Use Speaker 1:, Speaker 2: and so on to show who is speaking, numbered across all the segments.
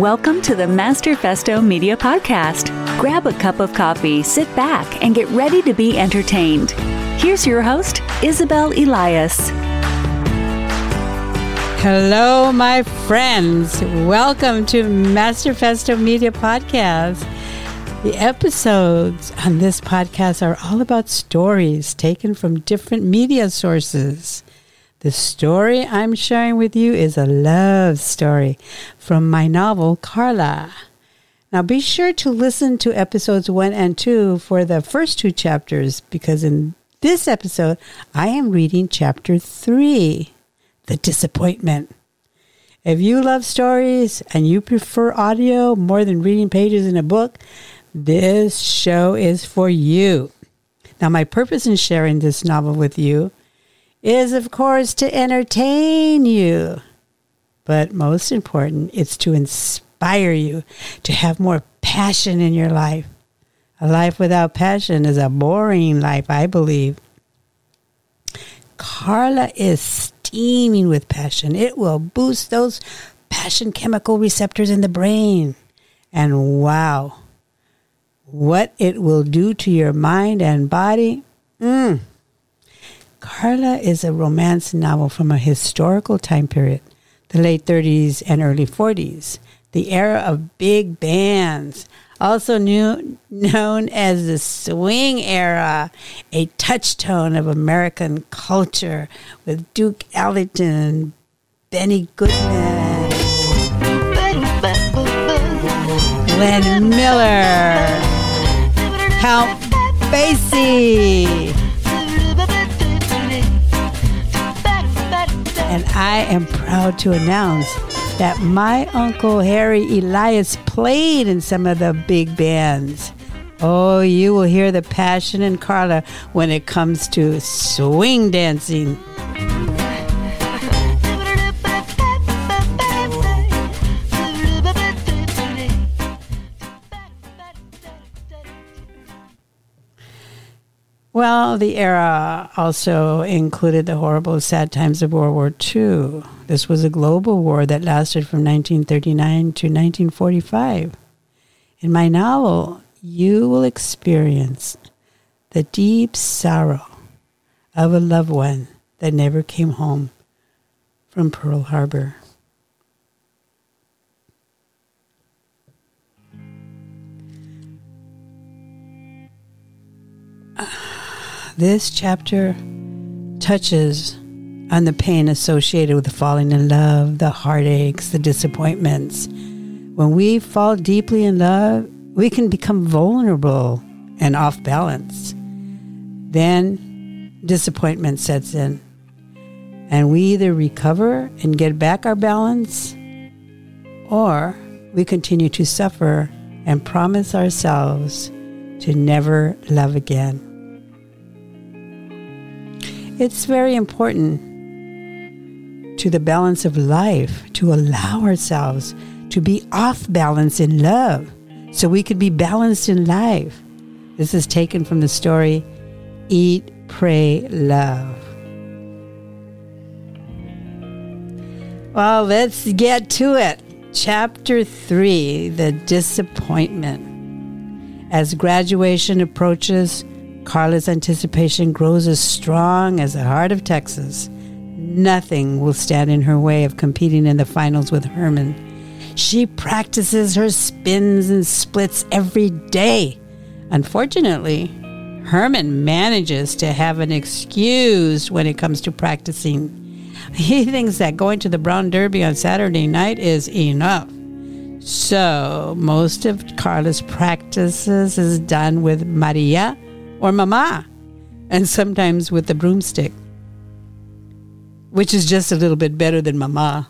Speaker 1: Welcome to the Masterfesto Media Podcast. Grab a cup of coffee, sit back, and get ready to be entertained. Here's your host, Isabel Elias.
Speaker 2: Hello, my friends. Welcome to Masterfesto Media Podcast. The episodes on this podcast are all about stories taken from different media sources. The story I'm sharing with you is a love story from my novel, Carla. Now, be sure to listen to episodes one and two for the first two chapters because in this episode, I am reading chapter three The Disappointment. If you love stories and you prefer audio more than reading pages in a book, this show is for you. Now, my purpose in sharing this novel with you is, of course, to entertain you. But most important, it's to inspire you to have more passion in your life. A life without passion is a boring life, I believe. Carla is steaming with passion. It will boost those passion chemical receptors in the brain. And wow, what it will do to your mind and body. Mm, Carla is a romance novel from a historical time period, the late 30s and early 40s, the era of big bands, also new, known as the swing era, a touchstone of American culture with Duke Ellington Benny Goodman, Glenn Miller, Count Basie. And I am proud to announce that my uncle Harry Elias played in some of the big bands. Oh, you will hear the passion in Carla when it comes to swing dancing. Well, the era also included the horrible, sad times of World War II. This was a global war that lasted from 1939 to 1945. In my novel, you will experience the deep sorrow of a loved one that never came home from Pearl Harbor. This chapter touches on the pain associated with falling in love, the heartaches, the disappointments. When we fall deeply in love, we can become vulnerable and off balance. Then disappointment sets in, and we either recover and get back our balance, or we continue to suffer and promise ourselves to never love again. It's very important to the balance of life to allow ourselves to be off balance in love so we could be balanced in life. This is taken from the story Eat, Pray, Love. Well, let's get to it. Chapter 3 The Disappointment. As graduation approaches, Carla's anticipation grows as strong as the heart of Texas. Nothing will stand in her way of competing in the finals with Herman. She practices her spins and splits every day. Unfortunately, Herman manages to have an excuse when it comes to practicing. He thinks that going to the Brown Derby on Saturday night is enough. So, most of Carla's practices is done with Maria or mama, and sometimes with the broomstick, which is just a little bit better than mama.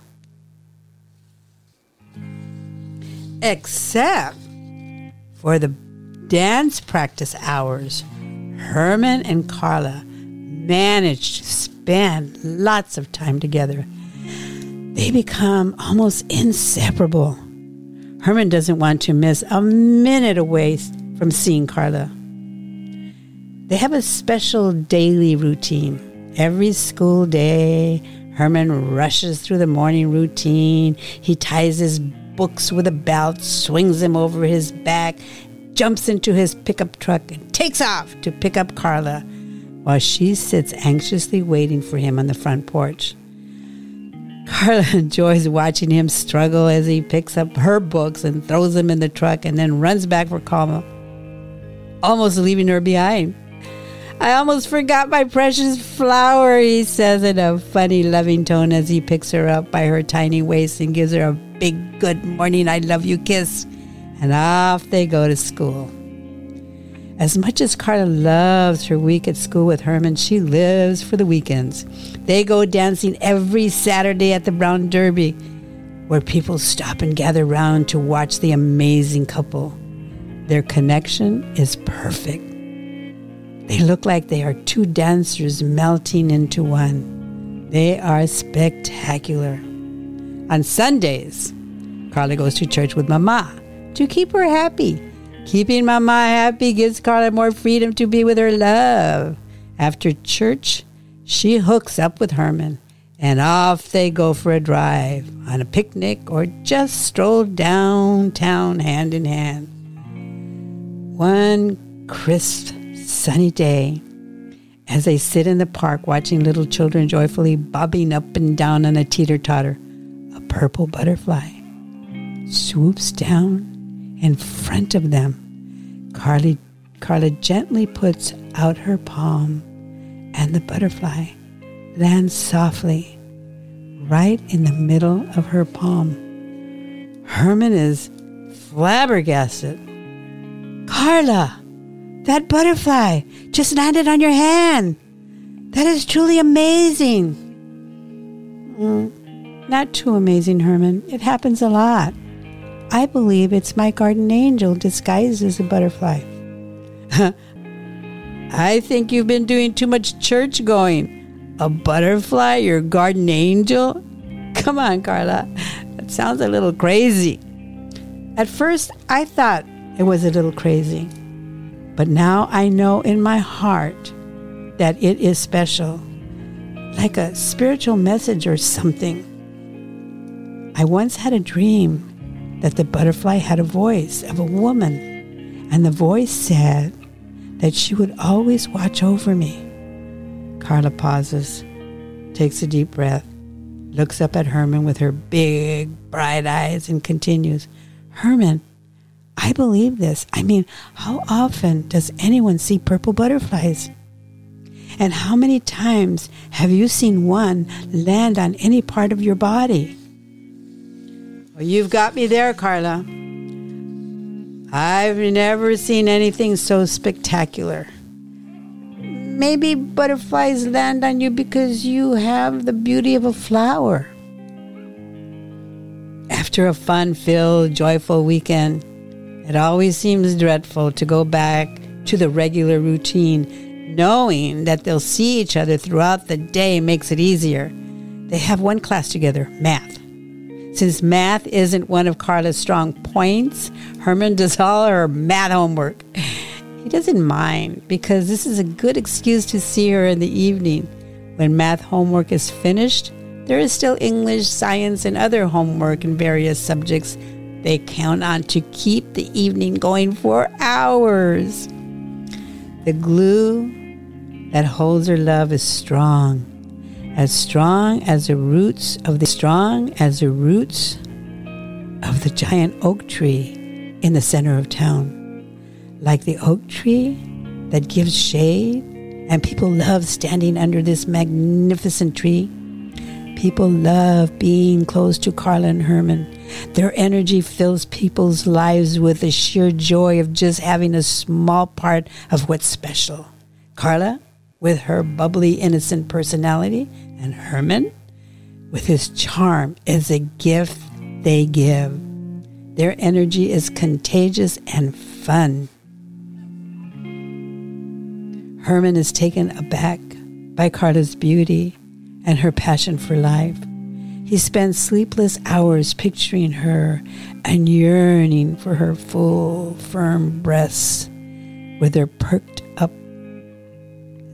Speaker 2: Except for the dance practice hours, Herman and Carla managed to spend lots of time together. They become almost inseparable. Herman doesn't want to miss a minute away from seeing Carla. They have a special daily routine. Every school day, Herman rushes through the morning routine. He ties his books with a belt, swings them over his back, jumps into his pickup truck, and takes off to pick up Carla while she sits anxiously waiting for him on the front porch. Carla enjoys watching him struggle as he picks up her books and throws them in the truck and then runs back for Carla, almost leaving her behind. I almost forgot my precious flower, he says in a funny, loving tone as he picks her up by her tiny waist and gives her a big good morning, I love you kiss. And off they go to school. As much as Carla loves her week at school with Herman, she lives for the weekends. They go dancing every Saturday at the Brown Derby, where people stop and gather round to watch the amazing couple. Their connection is perfect. They look like they are two dancers melting into one. They are spectacular. On Sundays, Carla goes to church with Mama to keep her happy. Keeping Mama happy gives Carla more freedom to be with her love. After church, she hooks up with Herman and off they go for a drive, on a picnic, or just stroll downtown hand in hand. One crisp sunny day as they sit in the park watching little children joyfully bobbing up and down on a teeter totter. A purple butterfly swoops down in front of them. Carly, Carla gently puts out her palm, and the butterfly lands softly right in the middle of her palm. Herman is flabbergasted. Carla! That butterfly just landed on your hand. That is truly amazing. Mm, not too amazing, Herman. It happens a lot. I believe it's my garden angel disguised as a butterfly. I think you've been doing too much church going. A butterfly, your garden angel? Come on, Carla. That sounds a little crazy. At first, I thought it was a little crazy. But now I know in my heart that it is special, like a spiritual message or something. I once had a dream that the butterfly had a voice of a woman, and the voice said that she would always watch over me. Carla pauses, takes a deep breath, looks up at Herman with her big, bright eyes, and continues Herman, I believe this. I mean, how often does anyone see purple butterflies? And how many times have you seen one land on any part of your body? Well, you've got me there, Carla. I've never seen anything so spectacular. Maybe butterflies land on you because you have the beauty of a flower. After a fun filled, joyful weekend, it always seems dreadful to go back to the regular routine. Knowing that they'll see each other throughout the day makes it easier. They have one class together, math. Since math isn't one of Carla's strong points, Herman does all her math homework. He doesn't mind because this is a good excuse to see her in the evening. When math homework is finished, there is still English, science, and other homework in various subjects they count on to keep the evening going for hours. The glue that holds her love is strong, as strong as the roots of the strong as the roots of the giant oak tree in the center of town. Like the oak tree that gives shade, and people love standing under this magnificent tree. People love being close to Carla and Herman their energy fills people's lives with the sheer joy of just having a small part of what's special. Carla, with her bubbly, innocent personality, and Herman, with his charm, is a gift they give. Their energy is contagious and fun. Herman is taken aback by Carla's beauty and her passion for life. He spends sleepless hours picturing her and yearning for her full, firm breasts with their perked up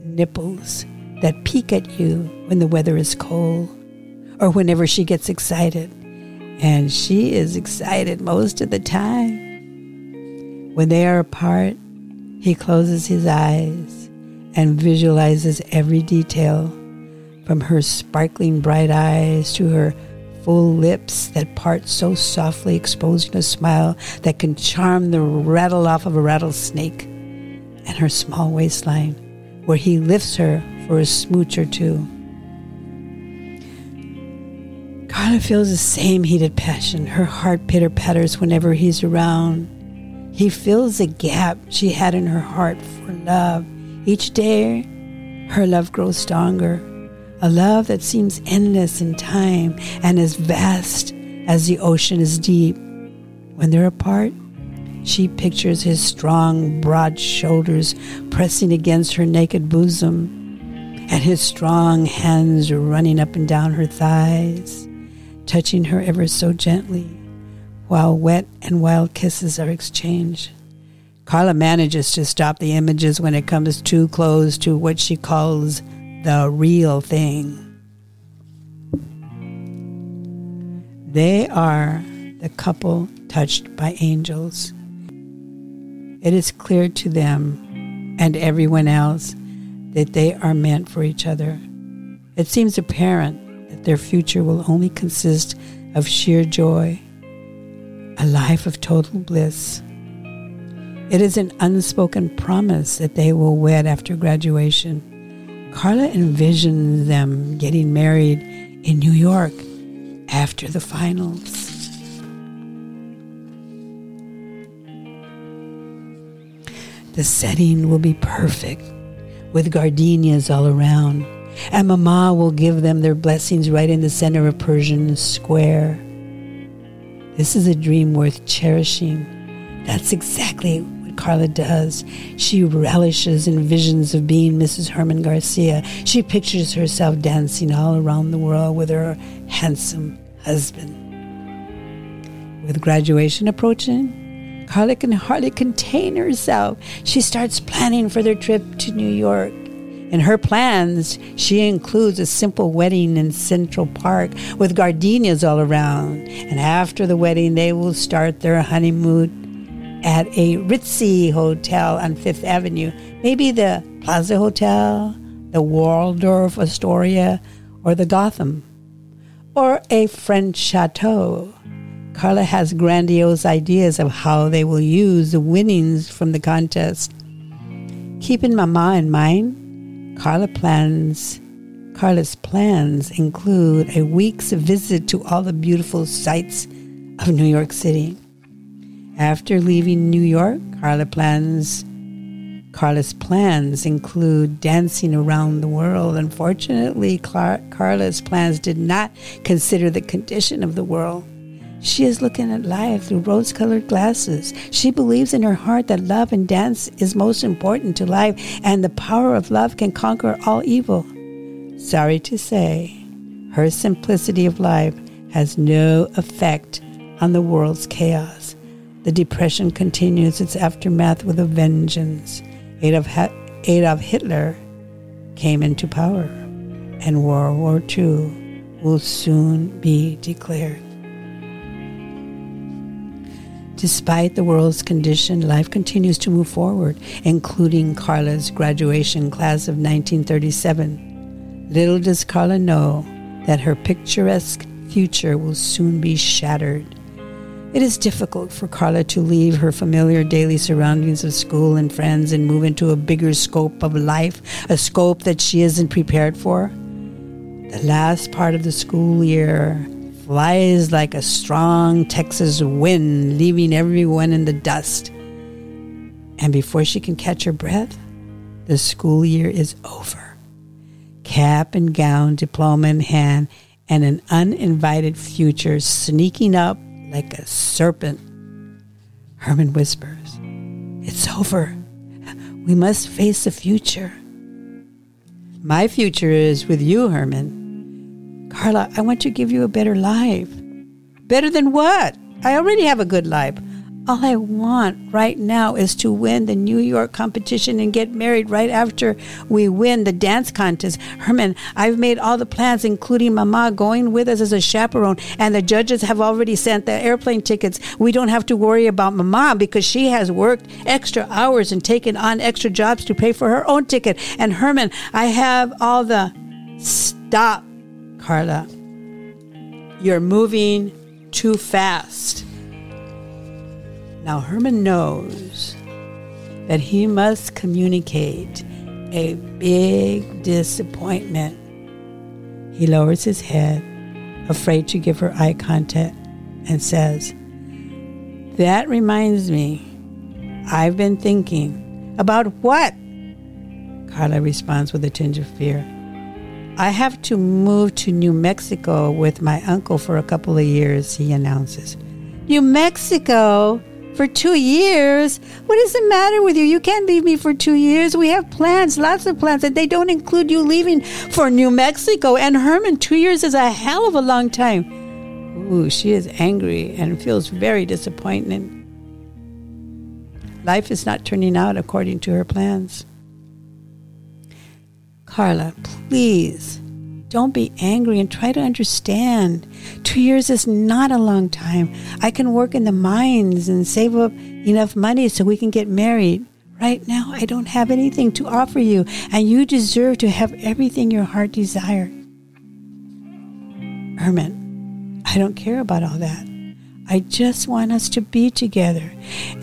Speaker 2: nipples that peek at you when the weather is cold or whenever she gets excited. And she is excited most of the time. When they are apart, he closes his eyes and visualizes every detail from her sparkling bright eyes to her full lips that part so softly, exposing a smile that can charm the rattle off of a rattlesnake, and her small waistline, where he lifts her for a smooch or two. Carla feels the same heated passion. Her heart pitter patters whenever he's around. He fills the gap she had in her heart for love. Each day, her love grows stronger. A love that seems endless in time and as vast as the ocean is deep. When they're apart, she pictures his strong, broad shoulders pressing against her naked bosom, and his strong hands running up and down her thighs, touching her ever so gently while wet and wild kisses are exchanged. Carla manages to stop the images when it comes too close to what she calls the real thing. They are the couple touched by angels. It is clear to them and everyone else that they are meant for each other. It seems apparent that their future will only consist of sheer joy a life of total bliss. It is an unspoken promise that they will wed after graduation. Carla envisioned them getting married in New York after the finals. The setting will be perfect with gardenias all around, and Mama will give them their blessings right in the center of Persian Square. This is a dream worth cherishing. That's exactly Carla does. She relishes in visions of being Mrs. Herman Garcia. She pictures herself dancing all around the world with her handsome husband. With graduation approaching, Carla can hardly contain herself. She starts planning for their trip to New York. In her plans, she includes a simple wedding in Central Park with gardenias all around. And after the wedding, they will start their honeymoon at a ritzy hotel on Fifth Avenue, maybe the Plaza Hotel, the Waldorf Astoria, or the Gotham, or a French chateau. Carla has grandiose ideas of how they will use the winnings from the contest. Keeping Mama in mind, Carla plans Carla's plans include a week's visit to all the beautiful sights of New York City. After leaving New York, Carla plans Carla's plans include dancing around the world. Unfortunately, Car- Carla's plans did not consider the condition of the world. She is looking at life through rose colored glasses. She believes in her heart that love and dance is most important to life, and the power of love can conquer all evil. Sorry to say, her simplicity of life has no effect on the world's chaos. The Depression continues its aftermath with a vengeance. Adolf, Adolf Hitler came into power, and World War II will soon be declared. Despite the world's condition, life continues to move forward, including Carla's graduation class of 1937. Little does Carla know that her picturesque future will soon be shattered. It is difficult for Carla to leave her familiar daily surroundings of school and friends and move into a bigger scope of life, a scope that she isn't prepared for. The last part of the school year flies like a strong Texas wind, leaving everyone in the dust. And before she can catch her breath, the school year is over. Cap and gown, diploma in hand, and an uninvited future sneaking up like a serpent. Herman whispers, It's over. We must face the future. My future is with you, Herman. Carla, I want to give you a better life. Better than what? I already have a good life. All I want right now is to win the New York competition and get married right after we win the dance contest. Herman, I've made all the plans, including Mama going with us as a chaperone, and the judges have already sent the airplane tickets. We don't have to worry about Mama because she has worked extra hours and taken on extra jobs to pay for her own ticket. And Herman, I have all the. Stop, Carla. You're moving too fast. Now, Herman knows that he must communicate a big disappointment. He lowers his head, afraid to give her eye contact, and says, That reminds me, I've been thinking. About what? Carla responds with a tinge of fear. I have to move to New Mexico with my uncle for a couple of years, he announces. New Mexico? For two years? What is the matter with you? You can't leave me for two years. We have plans, lots of plans, and they don't include you leaving for New Mexico. And Herman, two years is a hell of a long time. Ooh, she is angry and feels very disappointed. Life is not turning out according to her plans. Carla, please don't be angry and try to understand. Two years is not a long time. I can work in the mines and save up enough money so we can get married. Right now, I don't have anything to offer you, and you deserve to have everything your heart desires. Herman, I don't care about all that. I just want us to be together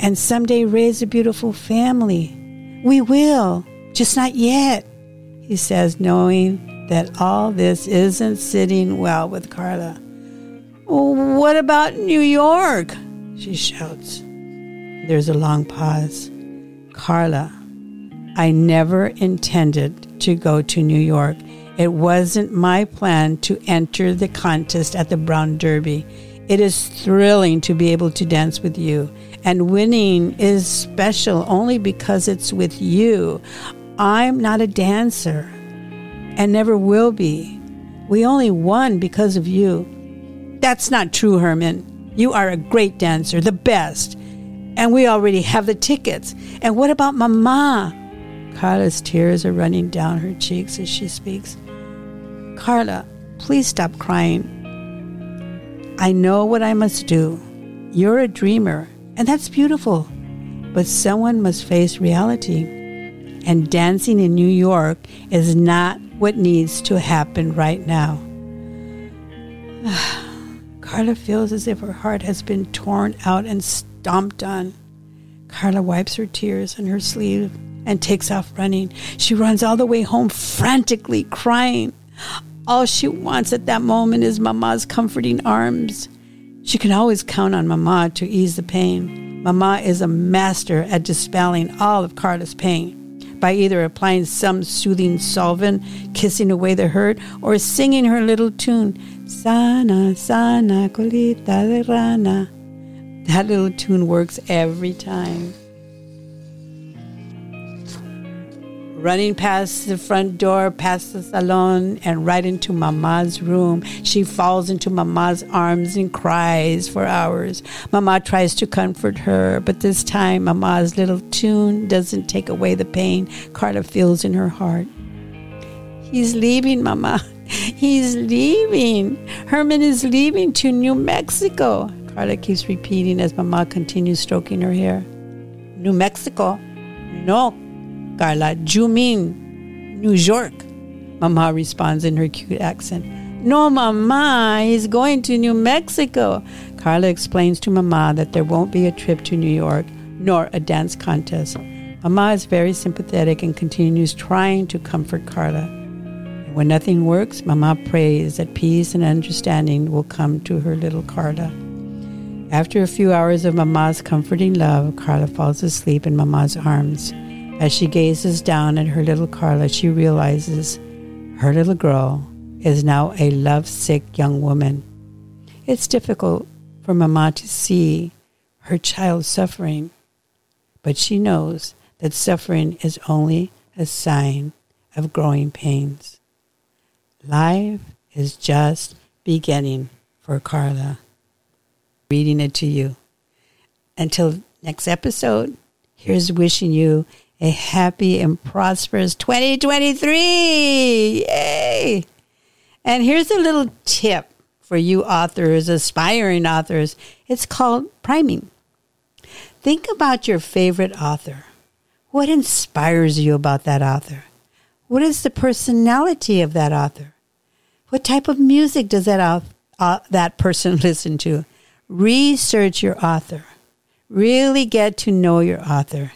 Speaker 2: and someday raise a beautiful family. We will, just not yet, he says, knowing that all this isn't sitting well with Carla. what about New York? She shouts. There's a long pause. Carla, I never intended to go to New York. It wasn't my plan to enter the contest at the Brown Derby. It is thrilling to be able to dance with you, and winning is special only because it's with you. I'm not a dancer and never will be. We only won because of you. That's not true, Herman. You are a great dancer, the best. And we already have the tickets. And what about Mama? Carla's tears are running down her cheeks as she speaks. Carla, please stop crying. I know what I must do. You're a dreamer, and that's beautiful. But someone must face reality. And dancing in New York is not what needs to happen right now. Carla feels as if her heart has been torn out and stomped on. Carla wipes her tears on her sleeve and takes off running. She runs all the way home, frantically crying. All she wants at that moment is Mama's comforting arms. She can always count on Mama to ease the pain. Mama is a master at dispelling all of Carla's pain by either applying some soothing solvent, kissing away the hurt, or singing her little tune, Sana, sana, colita de rana. That little tune works every time. Running past the front door, past the salon, and right into Mama's room. She falls into Mama's arms and cries for hours. Mama tries to comfort her, but this time Mama's little tune doesn't take away the pain Carla feels in her heart. He's leaving, Mama. He's leaving. Herman is leaving to New Mexico. Carla keeps repeating as Mama continues stroking her hair. New Mexico? No, Carla, do you mean New York? Mama responds in her cute accent. No, Mama, he's going to New Mexico. Carla explains to Mama that there won't be a trip to New York nor a dance contest. Mama is very sympathetic and continues trying to comfort Carla. When nothing works, Mama prays that peace and understanding will come to her little Carla. After a few hours of Mama's comforting love, Carla falls asleep in Mama's arms. As she gazes down at her little Carla, she realizes her little girl is now a lovesick young woman. It's difficult for Mama to see her child suffering, but she knows that suffering is only a sign of growing pains. Life is just beginning for Carla. Reading it to you. until next episode, here's wishing you a happy and prosperous 2023. Yay! And here's a little tip for you authors, aspiring authors. It's called priming. Think about your favorite author. What inspires you about that author? What is the personality of that author? What type of music does that, uh, that person listen to? Research your author. Really get to know your author.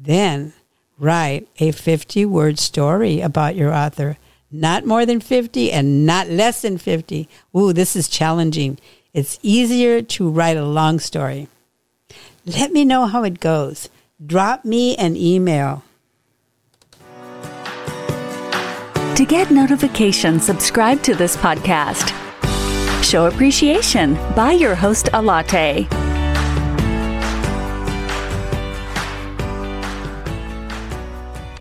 Speaker 2: Then write a 50 word story about your author. Not more than 50 and not less than 50. Ooh, this is challenging. It's easier to write a long story. Let me know how it goes. Drop me an email.
Speaker 1: To get notifications, subscribe to this podcast. Show appreciation. Buy your host a latte.